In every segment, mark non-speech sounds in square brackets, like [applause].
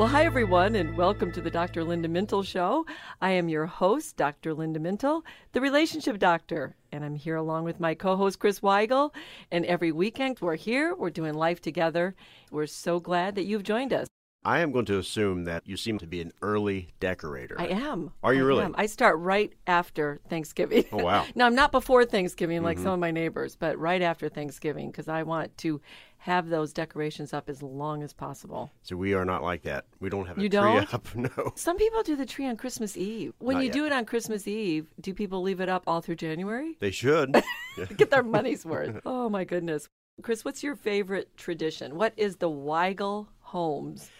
Well, hi, everyone, and welcome to the Dr. Linda Mintle Show. I am your host, Dr. Linda Mintle, the relationship doctor, and I'm here along with my co host, Chris Weigel. And every weekend, we're here, we're doing life together. We're so glad that you've joined us. I am going to assume that you seem to be an early decorator. I am. Are you I really? am. I start right after Thanksgiving. Oh, wow. [laughs] Mm-hmm. now, I'm not before Thanksgiving like some of my neighbors, but right after Thanksgiving because I want to have those decorations up as long as possible. So we are not like that. We don't have a You tree don't? [laughs] up. No. Some people do the tree on Christmas Eve. When Not you yet. do it on Christmas Eve, do people leave it up all through January? They should. [laughs] Get their money's worth. [laughs] Oh my goodness. Chris, what's your favorite tradition? What is the Weigel Homes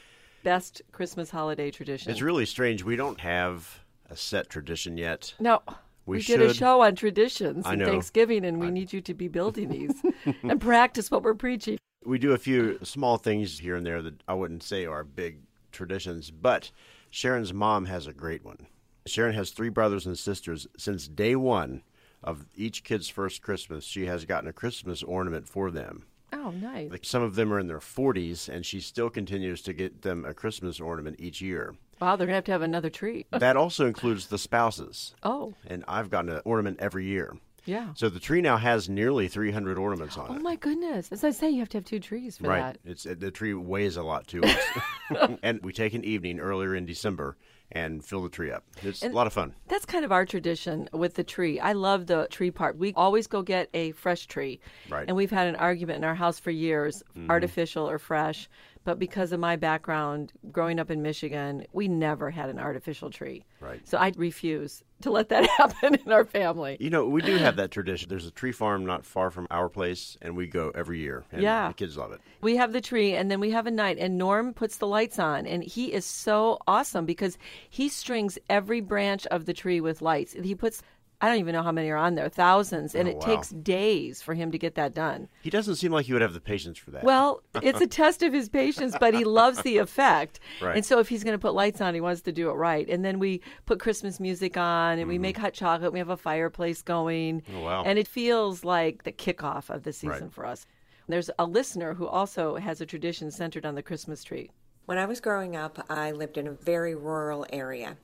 best Christmas holiday tradition? it's really strange. We don't have a set tradition yet. No. We we did a show on traditions and. Thanksgiving, and we need you to be building these and practice what we're preaching. We do a few small things here and there that I wouldn't say are big traditions, but Sharon's mom has a great one. Sharon has three brothers and sisters. Since day one of each kid's first Christmas, she has gotten a Christmas ornament for them. Oh, nice. Like some of them are in their 40s, and she still continues to get them a Christmas ornament each year. Wow, they're going to have to have another tree. That also includes the spouses. Oh, And I've gotten an ornament every year. Yeah. So the tree now has nearly 300 ornaments on Oh, it. Oh my goodness. As I say, you have to have two trees for right. that. It's uh, the tree weighs a lot too. [laughs] [laughs] and we take an evening earlier in December and fill the tree up. It's And- a lot of fun. That's kind of our tradition with the tree. I love the tree part. We always go get a fresh tree. Right. And we've had an argument in our house for years, mm-hmm. artificial or fresh. But because of my background growing up in Michigan, we never had an artificial tree. Right. So I refuse to let that [laughs] happen in our family. You know, we do have that tradition. There's a tree farm not far from our place, and we go every year. And Yeah. the kids love it. We have the tree, and then we have a night, and Norm puts the lights on, and he is so awesome because he strings every branch of the tree with lights. He puts, I don't even know how many are on there, thousands, and Oh, it wow. takes days for him to get that done. He doesn't seem like he would have the patience for that. Well, [laughs] it's a test of his patience, but he loves the effect. Right. And so if he's going to put lights on, he wants to do it right. And then we put Christmas music on and we make hot chocolate. We have a fireplace going. Mm-hmm. Oh, wow. And it feels like the kickoff of the season Right. for us. There's a listener who also has a tradition centered on the Christmas tree. When I was growing up, I lived in a very rural area.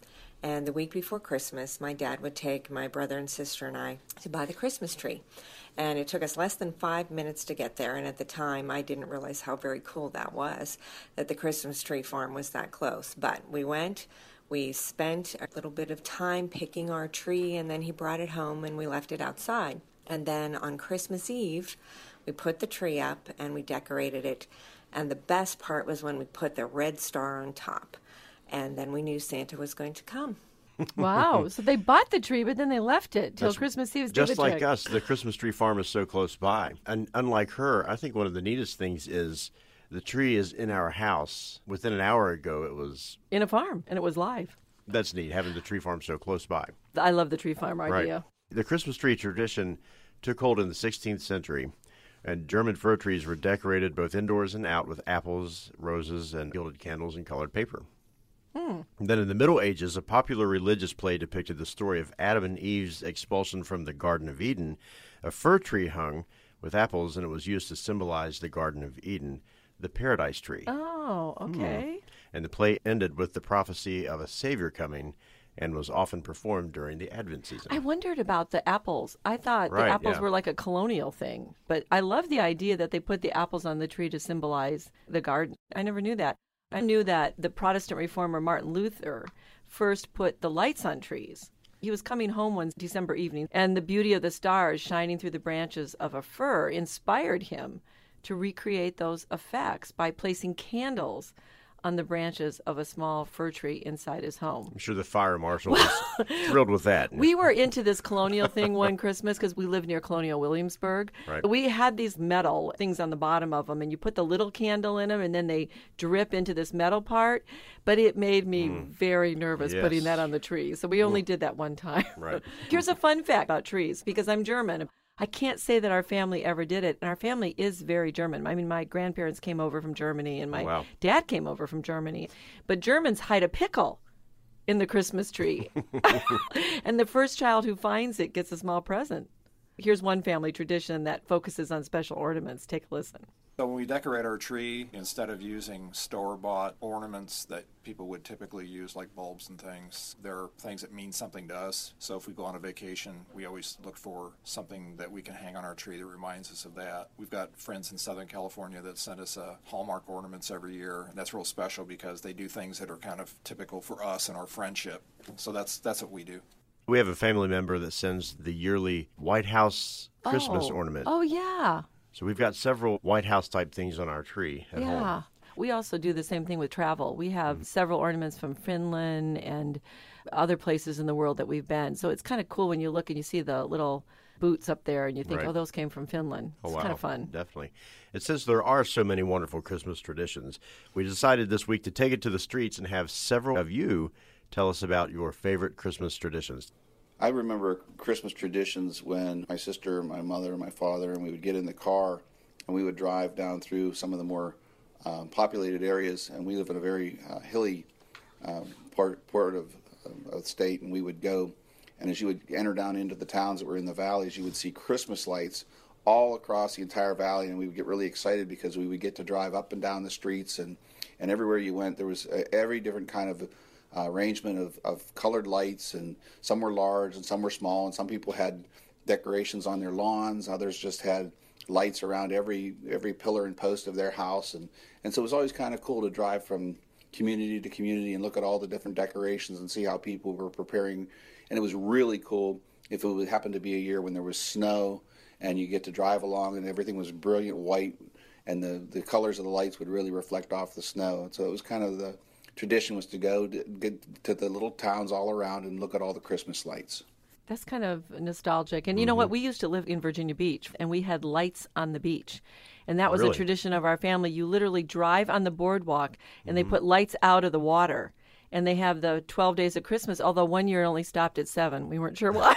And the week before Christmas, my dad would take my brother and sister and I to buy the Christmas tree. And it took us less than five minutes to get there. And at the time, I didn't realize how very cool that was that the Christmas tree farm was that close. But we went, we spent a little bit of time picking our tree, and then he brought it home and we left it outside. And then on Christmas Eve, we put the tree up and we decorated it. And the best part was when we put the red star on top. And then we knew Santa was going to come. [laughs] Wow. so they bought the tree, but then they left it till That's Christmas Eve. Just like us, the Christmas tree farm is so close by. And unlike her, I think one of the neatest things is the tree is in our house. Within an hour ago, it was. In a farm, and it was live. That's neat, having the tree farm so close by. I love the tree farm idea. The Christmas tree tradition took hold in the 16th century, and German fir trees were decorated both indoors and out with apples, roses, and gilded candles and colored paper. Hmm. Then in the Middle Ages, a popular religious play depicted the story of Adam and Eve's expulsion from the Garden of Eden. A fir tree hung with apples, and it was used to symbolize the Garden of Eden, the paradise tree. Oh, hmm. okay. And the play ended with the prophecy of a Savior coming and was often performed during the Advent season. I wondered about the apples. I thought Right, the apples yeah. were like a colonial thing, but I love the idea that they put the apples on the tree to symbolize the garden. I never knew that. I knew that the Protestant reformer Martin Luther first put the lights on trees. He was coming home one December evening, and the beauty of the stars shining through the branches of a fir inspired him to recreate those effects by placing candles on the branches of a small fir tree inside his home. I'm sure the fire marshal was thrilled with that. [laughs] We were into this colonial thing one Christmas because we live near Colonial Williamsburg. Right. We had these metal things on the bottom of them, and you put the little candle in them, and then they drip into this metal part. But it made me hmm. very nervous Yes. putting that on the tree. So we only did that one time. Right. [laughs] Here's a fun fact about trees because I'm German. I can't say that our family ever did it, and our family is very German. I mean, my grandparents came over from Germany, and oh, my Wow. dad came over from Germany. But Germans hide a pickle in the Christmas tree. [laughs] [laughs] and the first child who finds it gets a small present. Here's one family tradition that focuses on special ornaments. Take a listen. So when we decorate our tree, instead of using store-bought ornaments that people would typically use, like bulbs and things, there are things that mean something to us. So if we go on a vacation, we always look for something that we can hang on our tree that reminds us of that. We've got friends in Southern California that send us uh, Hallmark ornaments every year, and that's real special because they do things that are kind of typical for us and our friendship. So that's that's what we do. We have a family member that sends the yearly White House Christmas oh. ornament. Oh, yeah. So we've got several White House type things on our tree at yeah. home. We also do the same thing with travel. We have mm-hmm. several ornaments from Finland and other places in the world that we've been. So it's kind of cool when you look and you see the little boots up there and you think, Right. oh, those came from Finland. Oh, wow. kind of fun. Definitely. It says there are so many wonderful Christmas traditions. We decided this week to take it to the streets and have several of you tell us about your favorite Christmas traditions. I remember Christmas traditions when my sister, my mother, my father, and we would get in the car and we would drive down through some of the more um, populated areas. And we live in a very uh, hilly um, part, part of, of the state, and we would go. And as you would enter down into the towns that were in the valleys, you would see Christmas lights all across the entire valley, and we would get really excited because we would get to drive up and down the streets, and, and everywhere you went, there was uh, every different kind of uh, arrangement of, of colored lights, and some were large and some were small, and some people had decorations on their lawns, others just had lights around every every pillar and post of their house, and and so it was always kind of cool to drive from community to community and look at all the different decorations and see how people were preparing, and it was really cool if it would happen to be a year when there was snow and you get to drive along and everything was brilliant white and the, the colors of the lights would really reflect off the snow. And so it was kind of the tradition was to go to, to the little towns all around and look at all the Christmas lights. That's kind of nostalgic. And you know Mm-hmm. what? We used to live in Virginia Beach and we had lights on the beach. And that was Really? a tradition of our family. You literally drive on the boardwalk and they Mm-hmm. put lights out of the water. And they have the 12 days of Christmas, although one year only stopped at seven. We weren't sure why.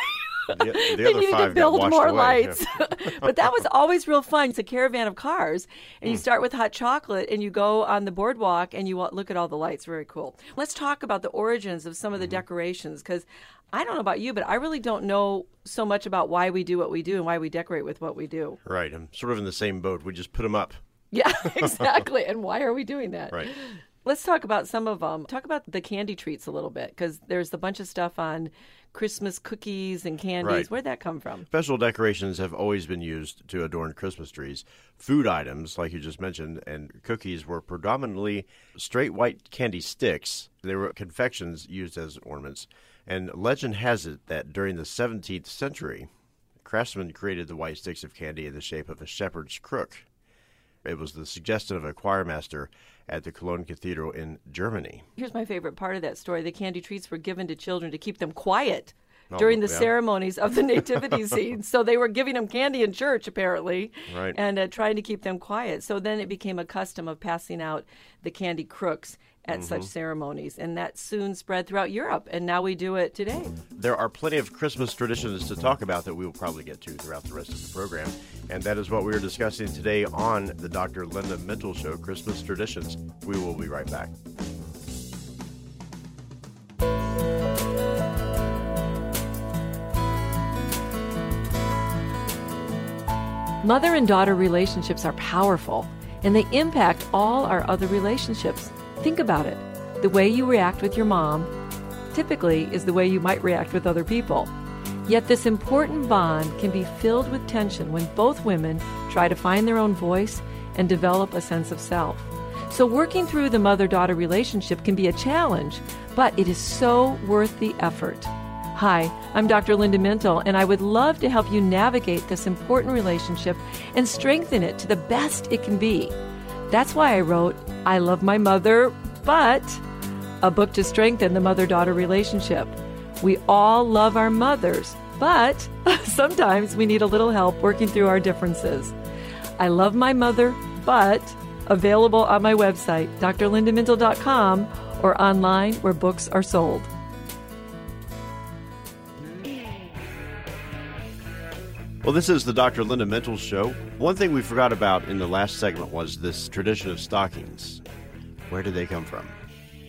The, the [laughs] they other needed five to build more away. lights. [laughs] but that was always real fun. It's a caravan of cars, and you mm. start with hot chocolate, and you go on the boardwalk, and you look at all the lights. Very cool. Let's talk about the origins of some of the mm-hmm. decorations, because I don't know about you, but I really don't know so much about why we do what we do and why we decorate with what we do. Right. I'm sort of in the same boat. We just put them up. Yeah, [laughs] exactly. and why are we doing that? Right. Let's talk about some of them. Talk about the candy treats a little bit, because there's a bunch of stuff on Christmas cookies and candies. Right. Where'd that come from? Special decorations have always been used to adorn Christmas trees. Food items, like you just mentioned, and cookies were predominantly straight white candy sticks. They were confections used as ornaments. And legend has it that during the 17th century, craftsmen created the white sticks of candy in the shape of a shepherd's crook. It was the suggestion of a choir master at the Cologne Cathedral in Germany. Here's my favorite part of that story. The candy treats were given to children to keep them quiet during the Oh, yeah. ceremonies of the [laughs] nativity scene. So they were giving them candy in church, apparently, Right. and uh, trying to keep them quiet. So then it became a custom of passing out the candy crooks at such Mm-hmm. ceremonies. And that soon spread throughout Europe. And now we do it today. There are plenty of Christmas traditions to talk about that we will probably get to throughout the rest of the program. And that is what we are discussing today on the Dr. Linda Mintle Show Christmas Traditions. We will be right back. Mother and daughter relationships are powerful, and they impact all our other relationships. Think about it. The way you react with your mom typically is the way you might react with other people. Yet, this important bond can be filled with tension when both women try to find their own voice and develop a sense of self. So, working through the mother daughter relationship can be a challenge, but it is so worth the effort. Hi, I'm Dr. Linda Mintle, and I would love to help you navigate this important relationship and strengthen it to the best it can be. That's why I wrote I Love My Mother, but a book to strengthen the mother daughter relationship. We all love our mothers, but [laughs] sometimes we need a little help working through our differences. I love my mother, but available on my website, drlindamintle.com, or online where books are sold. Well, this is the Dr. Linda Mintle Show. One thing we forgot about in the last segment was this tradition of stockings. Where did they come from?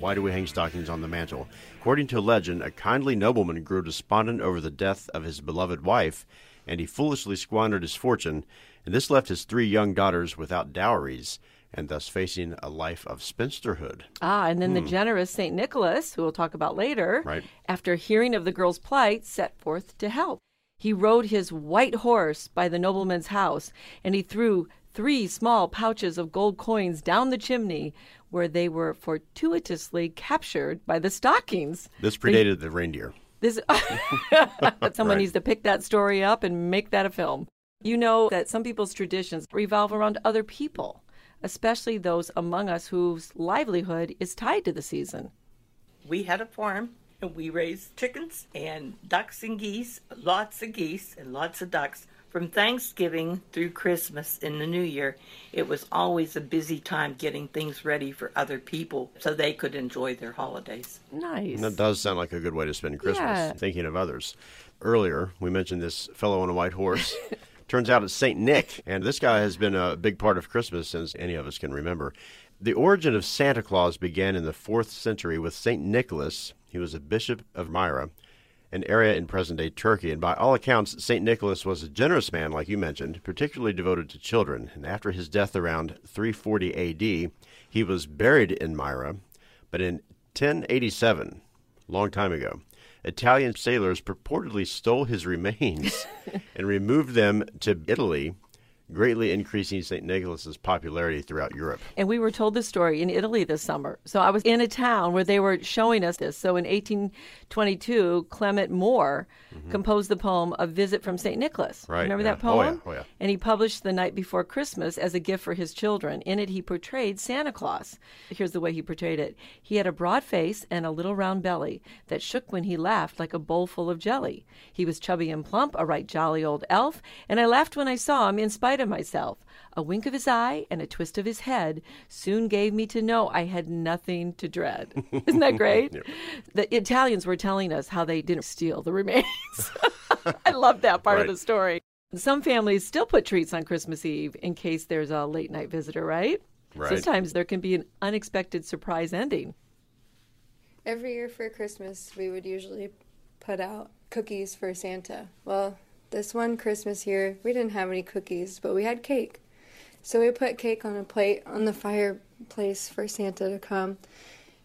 Why do we hang stockings on the mantle? According to legend, a kindly nobleman grew despondent over the death of his beloved wife, and he foolishly squandered his fortune, and this left his three young daughters without dowries, and thus facing a life of spinsterhood. Ah, and then the generous St. Nicholas, who we'll talk about later, Right. after hearing of the girl's plight, set forth to help. He rode his white horse by the nobleman's house, and he threw three small pouches of gold coins down the chimney, where they were fortuitously captured by the stockings. This predated the reindeer. This [laughs] someone Right. needs to pick that story up and make that a film. You know that some people's traditions revolve around other people, especially those among us whose livelihood is tied to the season. we had a farm and we raised chickens and ducks and geese, lots of geese and lots of ducks. From Thanksgiving through Christmas and the New Year, it was always a busy time getting things ready for other people so they could enjoy their holidays. Nice. That does sound like a good way to spend Christmas, Yeah. thinking of others. Earlier, we mentioned this fellow on a white horse. [laughs] Turns out it's St. Nick, and this guy has been a big part of Christmas since any of us can remember. The origin of Santa Claus began in the 4th century with St. Nicholas. He was a bishop of Myra, an area in present day Turkey, and by all accounts, St. Nicholas was a generous man, like you mentioned, particularly devoted to children. And after his death around 340 AD, he was buried in Myra, but in 1087, long time ago, Italian sailors purportedly stole his remains [laughs] and removed them to Italy, greatly increasing St. Nicholas's popularity throughout Europe. And we were told this story in Italy this summer. So I was in a town where they were showing us this. So in 1822, Clement Moore composed the poem A Visit from St. Nicholas. Mm-hmm. Right, Remember yeah. that poem? Oh, yeah. Oh, yeah. And he published The Night Before Christmas as a gift for his children. In it, he portrayed Santa Claus. Here's the way he portrayed it He had a broad face and a little round belly that shook when he laughed like a bowl full of jelly. He was chubby and plump, a right jolly old elf, and I laughed when I saw him in spite of myself. A wink of his eye and a twist of his head soon gave me to know I had nothing to dread. [laughs] Isn't that great? The Italians were telling us how they didn't steal the remains. [laughs] I love that part Right. of the story. Some families still put treats on Christmas Eve in case there's a late night visitor, right? Right. Sometimes there can be an unexpected surprise ending. Every year for Christmas, we would usually put out cookies for Santa. Well, this one Christmas here, we didn't have any cookies, but we had cake. So we put cake on a plate on the fireplace for Santa to come.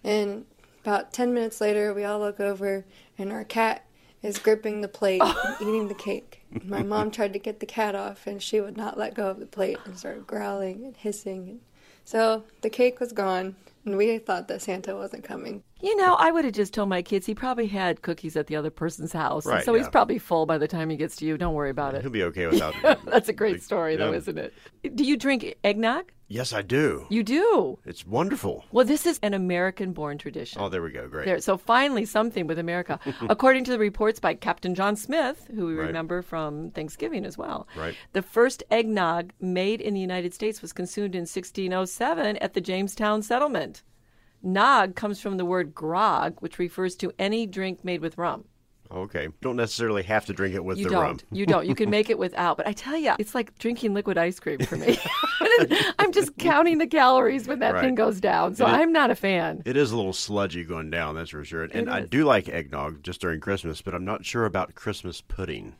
And about 10 minutes later, we all look over, and our cat is gripping the plate and [laughs] eating the cake. My mom tried to get the cat off, and she would not let go of the plate and started growling and hissing. So the cake was gone, and we thought that Santa wasn't coming. You know, I would have just told my kids he probably had cookies at the other person's house. Right, so he's probably full by the time he gets to you. Don't worry about it. He'll be okay without it. [laughs] That's a great story, though, isn't it? Do you drink eggnog? Yes, I do. You do. It's wonderful. Well, this is an American born tradition. Oh, there we go. Great. There, so finally, something with America. [laughs] According to the reports by Captain John Smith, who we Right. remember from Thanksgiving as well, Right. the first eggnog made in the United States was consumed in 1607 at the Jamestown settlement. Nog comes from the word grog, which refers to any drink made with rum. Okay. Don't necessarily have to drink it with You the don't. rum. You don't. You can make it [laughs] without. But I tell you, it's like drinking liquid ice cream for me. [laughs] [laughs] I'm just counting the calories when that Right. thing goes down. So It I'm not a fan. It is a little sludgy going down, that's for sure. And It I do like eggnog just during Christmas, but I'm not sure about Christmas pudding.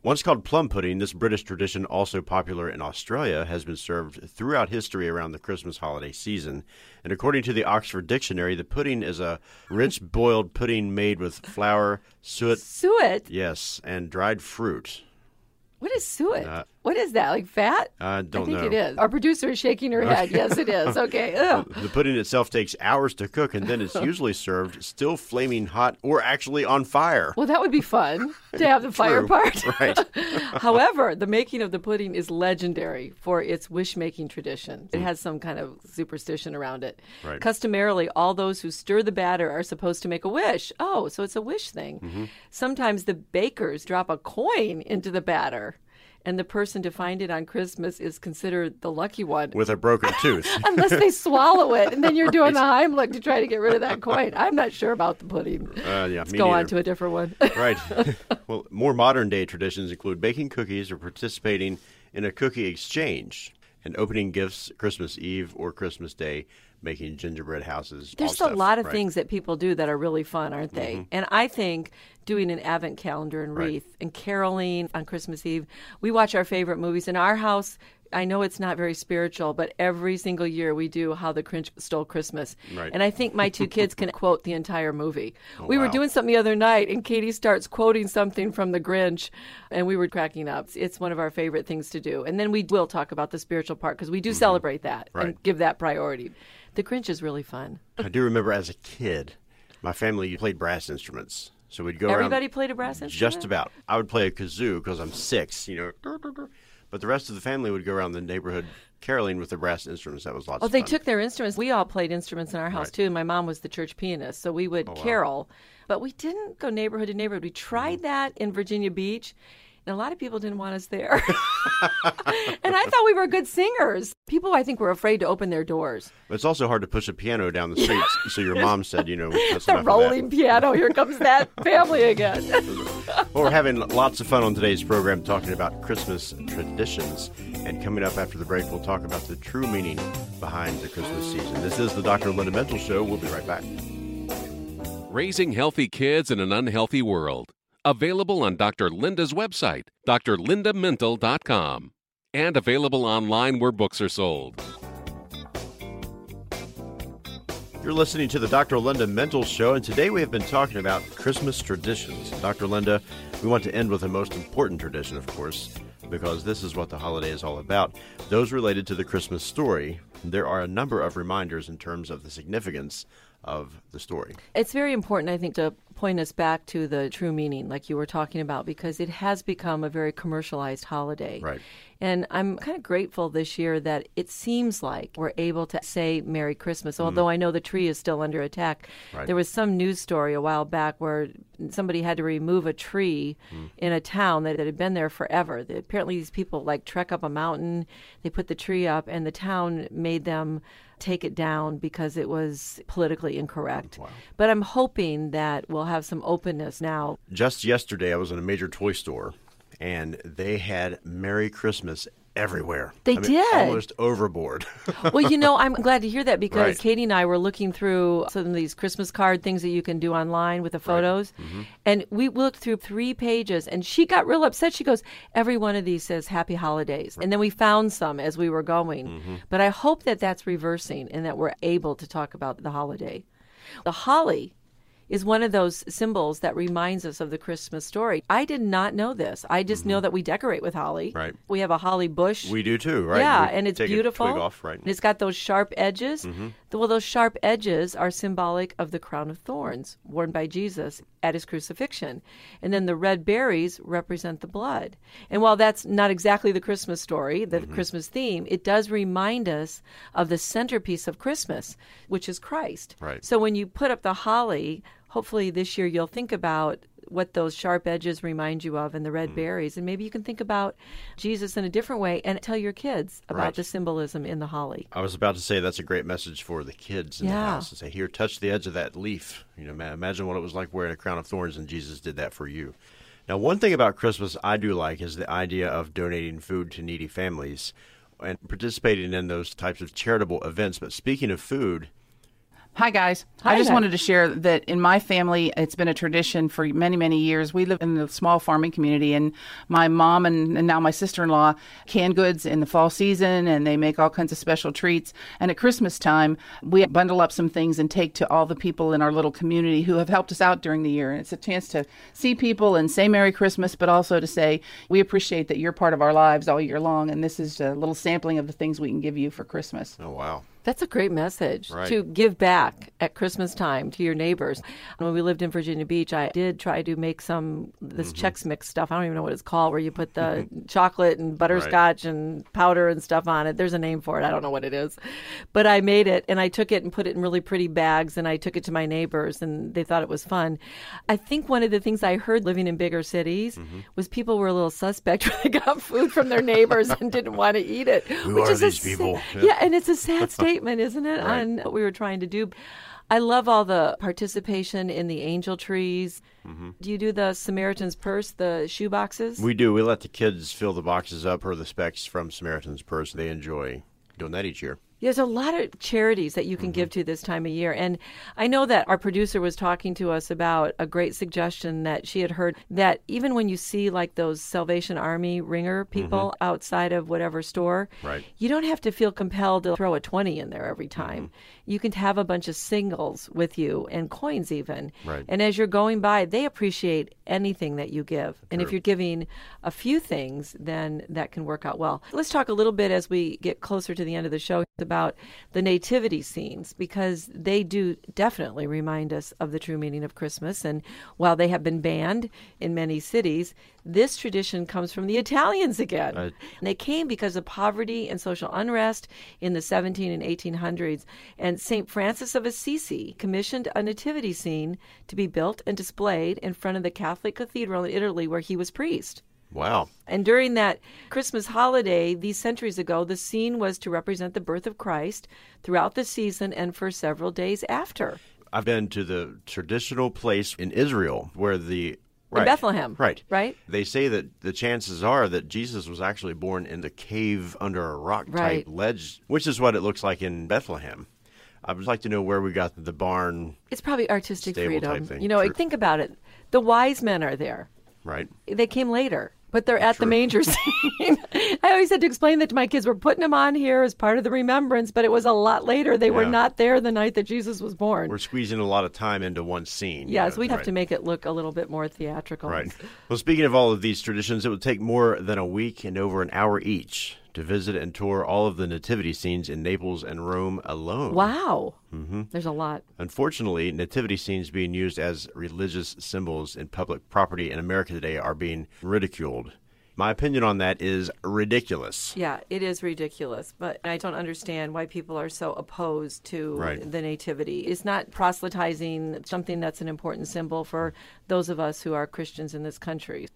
Once called plum pudding, this British tradition, also popular in Australia, has been served throughout history around the Christmas holiday season. And according to the Oxford Dictionary, the pudding is a rich boiled pudding made with flour, suet, Suet. yes, and dried fruit. What is suet? Uh, What is that? Like fat? I don't I think know. it is. Our producer is shaking her head. Yes, it is. [laughs] Okay. Ugh. The pudding itself takes hours to cook, and then it's [laughs] usually served still flaming hot or actually on fire. Well, that would be fun to have the [laughs] fire part. Right. However, the making of the pudding is legendary for its wish making tradition. It has some kind of superstition around it. Right. Customarily, all those who stir the batter are supposed to make a wish. Oh, so it's a wish thing. Mm-hmm. Sometimes the bakers drop a coin into the batter. And the person to find it on Christmas is considered the lucky one. With a broken [laughs] tooth. Unless they swallow it, and then you're doing the Heimlich to try to get rid of that coin. I'm not sure about the pudding. Uh, yeah, Let's go on to a different one. [laughs] Right. [laughs] well, more modern day traditions include baking cookies or participating in a cookie exchange and opening gifts Christmas Eve or Christmas Day, making gingerbread houses. There's a lot of right. Mm-hmm. things that people do that are really fun, aren't they? And I think doing an advent calendar and Right. wreath and caroling on Christmas Eve. We watch our favorite movies in our house. I know it's not very spiritual, but every single year we do How the Grinch Stole Christmas. Right. And I think my two kids can [laughs] quote the entire movie. we were doing something the other night, and Katie starts quoting something from the Grinch, and we were cracking up. It's one of our favorite things to do. And then we will talk about the spiritual part because we do celebrate that Mm-hmm. Right. and give that priority. The Grinch is really fun. I do remember as a kid, my family played brass instruments. So we'd go Everybody around. played a brass instrument? Just about. I would play a kazoo because I'm six, you know. But the rest of the family would go around the neighborhood caroling with the brass instruments. That was lots Oh, of they fun. took their instruments. We all played instruments in our house Right. too. My mom was the church pianist, so we would oh, carol. But we didn't go neighborhood to neighborhood. We tried mm-hmm. that in Virginia Beach, and a lot of people didn't want us there. [laughs] and I thought we were good singers. People, I think, were afraid to open their doors. But it's also hard to push a piano down the street. so your mom said, you know, that's The enough of that. rolling piano. Here comes that [laughs] family again. [laughs] Well, we're having lots of fun on today's program talking about Christmas traditions. And coming up after the break, we'll talk about the true meaning behind the Christmas season. This is the Dr. Linda Mintle Show. We'll be right back. Raising healthy kids in an unhealthy world. Available on Dr. Linda's website, drlindamintle.com, and available online where books are sold. You're listening to the Dr. Linda Mintle Show, and today we have been talking about Christmas traditions. Dr. Linda, we want to end with the most important tradition, of course, because this is what the holiday is all about. Those related to the Christmas story. There are a number of reminders in terms of the significance of the story. It's very important, I think, to point us back to the true meaning, like you were talking about, because it has become a very commercialized holiday. Right. And I'm kind of grateful this year that it seems like we're able to say Merry Christmas, hmm. although I know the tree is still under attack. Right. There was some news story a while back where somebody had to remove a tree hmm. in a town that had been there forever. Apparently, these people like trek up a mountain, they put the tree up, and the town made them take it down because it was politically incorrect. But I'm hoping that we'll have some openness now. Just yesterday, I was in a major toy store, and they had Merry Christmas everywhere. They I mean, did. Almost overboard. [laughs] well, you know, I'm glad to hear that because Right. Katie and I were looking through some of these Christmas card things that you can do online with the photos. Mm-hmm. And we looked through three pages and she got real upset. She goes, Every one of these says Happy Holidays. And then we found some as we were going. Mm-hmm. But I hope that that's reversing and that we're able to talk about the holiday. The holly is one of those symbols that reminds us of the Christmas story. I did not know this. I just know that we decorate with holly. Mm-hmm. Right. We have a holly bush. we do too, right? Yeah, We and it's beautiful. off, right? Mm-hmm. And it's got those sharp edges. Well, those sharp edges are symbolic of the crown of thorns worn by Jesus at his crucifixion. And then the red berries represent the blood. And while that's not exactly the Christmas story, the Mm-hmm. Christmas theme, it does remind us of the centerpiece of Christmas, which is Christ. Right. So when you put up the holly, hopefully this year you'll think about what those sharp edges remind you of and the Mm. red berries and maybe you can think about Jesus in a different way and tell your kids about Right. the symbolism in the holly. I was about to say that's a great message for the kids in the house. And say, here, touch the edge of that leaf. You know, imagine what it was like wearing a crown of thorns, and Jesus did that for you. Now, one thing about Christmas I do like is the idea of donating food to needy families and participating in those types of charitable events. But speaking of food, Hi, guys. Hi, I just Matt. wanted to share that in my family, it's been a tradition for many, many years. We live in a small farming community, and my mom and, and now my sister in law can goods in the fall season, and they make all kinds of special treats. And at Christmas time, we bundle up some things and take to all the people in our little community who have helped us out during the year. And it's a chance to see people and say Merry Christmas, but also to say we appreciate that you're part of our lives all year long, and this is a little sampling of the things we can give you for Christmas. Oh, wow. That's a great message Right. to give back at Christmas time to your neighbors. When we lived in Virginia Beach, I did try to make some this Mm-hmm. Chex Mix stuff. I don't even know what it's called, where you put the [laughs] chocolate and butterscotch and powder and stuff on it. There's a name for it. I don't know what it is, but I made it and I took it and put it in really pretty bags and I took it to my neighbors and they thought it was fun. I think one of the things I heard living in bigger cities Mm-hmm. was people were a little suspect [laughs] when they got food from their neighbors and didn't want to eat it. Who which are is a these sa- people? yeah, and it's a sad [laughs] statement, isn't it, Right. on what we were trying to do. I love all the participation in the angel trees. Mm-hmm. Do you do the Samaritan's Purse, the shoe boxes? We do. We let the kids fill the boxes up per the specs from Samaritan's Purse. They enjoy doing that each year. There's a lot of charities that you can give mm-hmm. to this time of year. And I know that our producer was talking to us about a great suggestion that she had heard that even when you see like those Salvation Army ringer people mm-hmm. outside of whatever store, Right. you don't have to feel compelled to throw a 20 in there every time. Mm-hmm. You can have a bunch of singles with you and coins even. Right. And as you're going by, they appreciate anything that you give. And if you're giving a few things, then that can work out well. Let's talk a little bit as we get closer to the end of the show about the nativity scenes because they do definitely remind us of the true meaning of Christmas. And while they have been banned in many cities, this tradition comes from the Italians again. Right. And they came because of poverty and social unrest in the 17 and 1800s. And St. Francis of Assisi commissioned a nativity scene to be built and displayed in front of the Catholic cathedral in Italy where he was priest. Wow. And during that Christmas holiday, these centuries ago, the scene was to represent the birth of Christ throughout the season and for several days after. I've been to the traditional place in Israel where the In Bethlehem. Right. Right? They say that the chances are that Jesus was actually born in the cave under a rock type Right. ledge, which is what it looks like in Bethlehem. I would like to know where we got the barn, It's probably artistic freedom. You know, True. think about it. The wise men are there. right? They came later, but they're at the manger [laughs] scene. [laughs] I always had to explain that to my kids. We're putting them on here as part of the remembrance, but it was a lot later. They were not there the night that Jesus was born. We're squeezing a lot of time into one scene. yes, Yeah, we'd have to make it look a little bit more theatrical. Right. Well, speaking of all of these traditions, it would take more than a week and over an hour each to visit and tour all of the nativity scenes in Naples and Rome alone. Wow. Mm-hmm. There's a lot. Unfortunately, nativity scenes being used as religious symbols in public property in America today are being ridiculed. My opinion on that is ridiculous. Yeah, it is ridiculous, but I don't understand why people are so opposed to Right. the nativity. It's not proselytizing something that's an important symbol for those of us who are Christians in this country.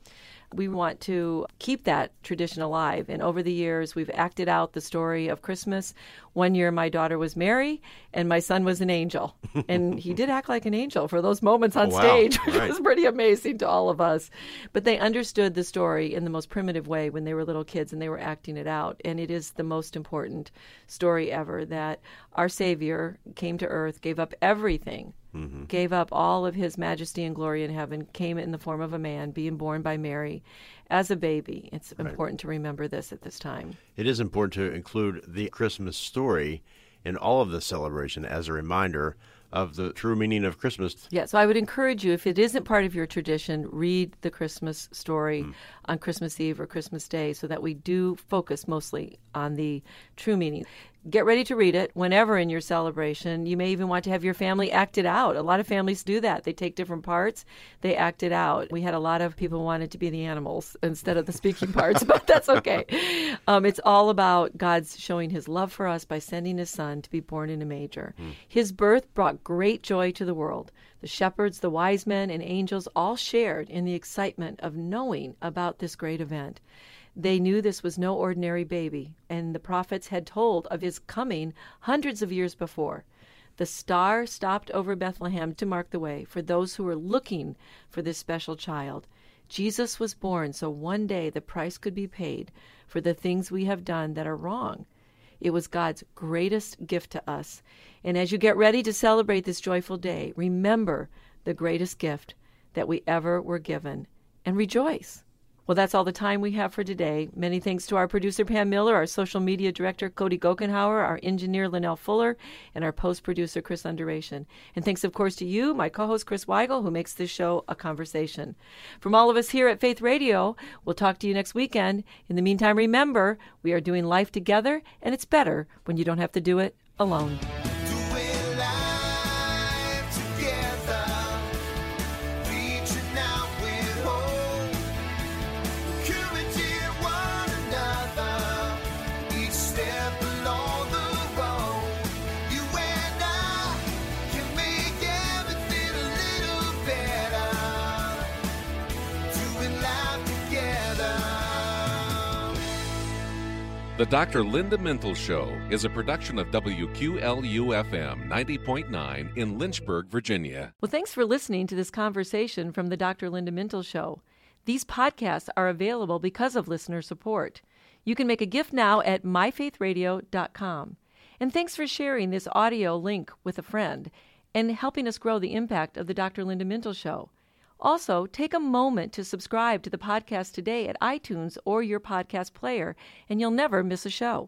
We want to keep that tradition alive. And over the years, we've acted out the story of Christmas. One year, my daughter was Mary, and my son was an angel. [laughs] and he did act like an angel for those moments on Oh, wow. stage, [laughs] which Right. was pretty amazing to all of us. But they understood the story in the most primitive way when they were little kids and they were acting it out. And it is the most important story ever that our Savior came to earth, gave up everything, Mm-hmm. gave up all of his majesty and glory in heaven, came in the form of a man, being born by Mary as a baby. It's important to remember this at this time. It is important to include the Christmas story in all of the celebration as a reminder of the true meaning of Christmas. Yeah, so I would encourage you, if it isn't part of your tradition, read the Christmas story mm. on Christmas Eve or Christmas Day so that we do focus mostly on the true meaning. Get ready to read it whenever in your celebration. You may even want to have your family act it out. A lot of families do that. They take different parts, they act it out. We had a lot of people wanted to be the animals instead of the speaking [laughs] parts, but that's okay. Um, it's all about God's showing his love for us by sending his son to be born in a manger. His birth brought great joy to the world. The shepherds, the wise men, and angels all shared in the excitement of knowing about this great event. They knew this was no ordinary baby, and the prophets had told of his coming hundreds of years before. The star stopped over Bethlehem to mark the way for those who were looking for this special child. Jesus was born so one day the price could be paid for the things we have done that are wrong. It was God's greatest gift to us. And as you get ready to celebrate this joyful day, remember the greatest gift that we ever were given and rejoice. Well, that's all the time we have for today. Many thanks to our producer, Pam Miller, our social media director, Cody Gokenhauer, our engineer, Linnell Fuller, and our post producer, Chris Underation. And thanks, of course, to you, my co host, Chris Weigel, who makes this show a conversation. From all of us here at Faith Radio, we'll talk to you next weekend. In the meantime, remember, we are doing life together, and it's better when you don't have to do it alone. The Dr. Linda Mintle Show is a production of WQLU FM 90.9 in Lynchburg, Virginia. Well, thanks for listening to this conversation from the Dr. Linda Mintle Show. These podcasts are available because of listener support. You can make a gift now at myfaithradio.com. And thanks for sharing this audio link with a friend and helping us grow the impact of the Dr. Linda Mintle Show. Also, take a moment to subscribe to the podcast today at iTunes or your podcast player, and you'll never miss a show.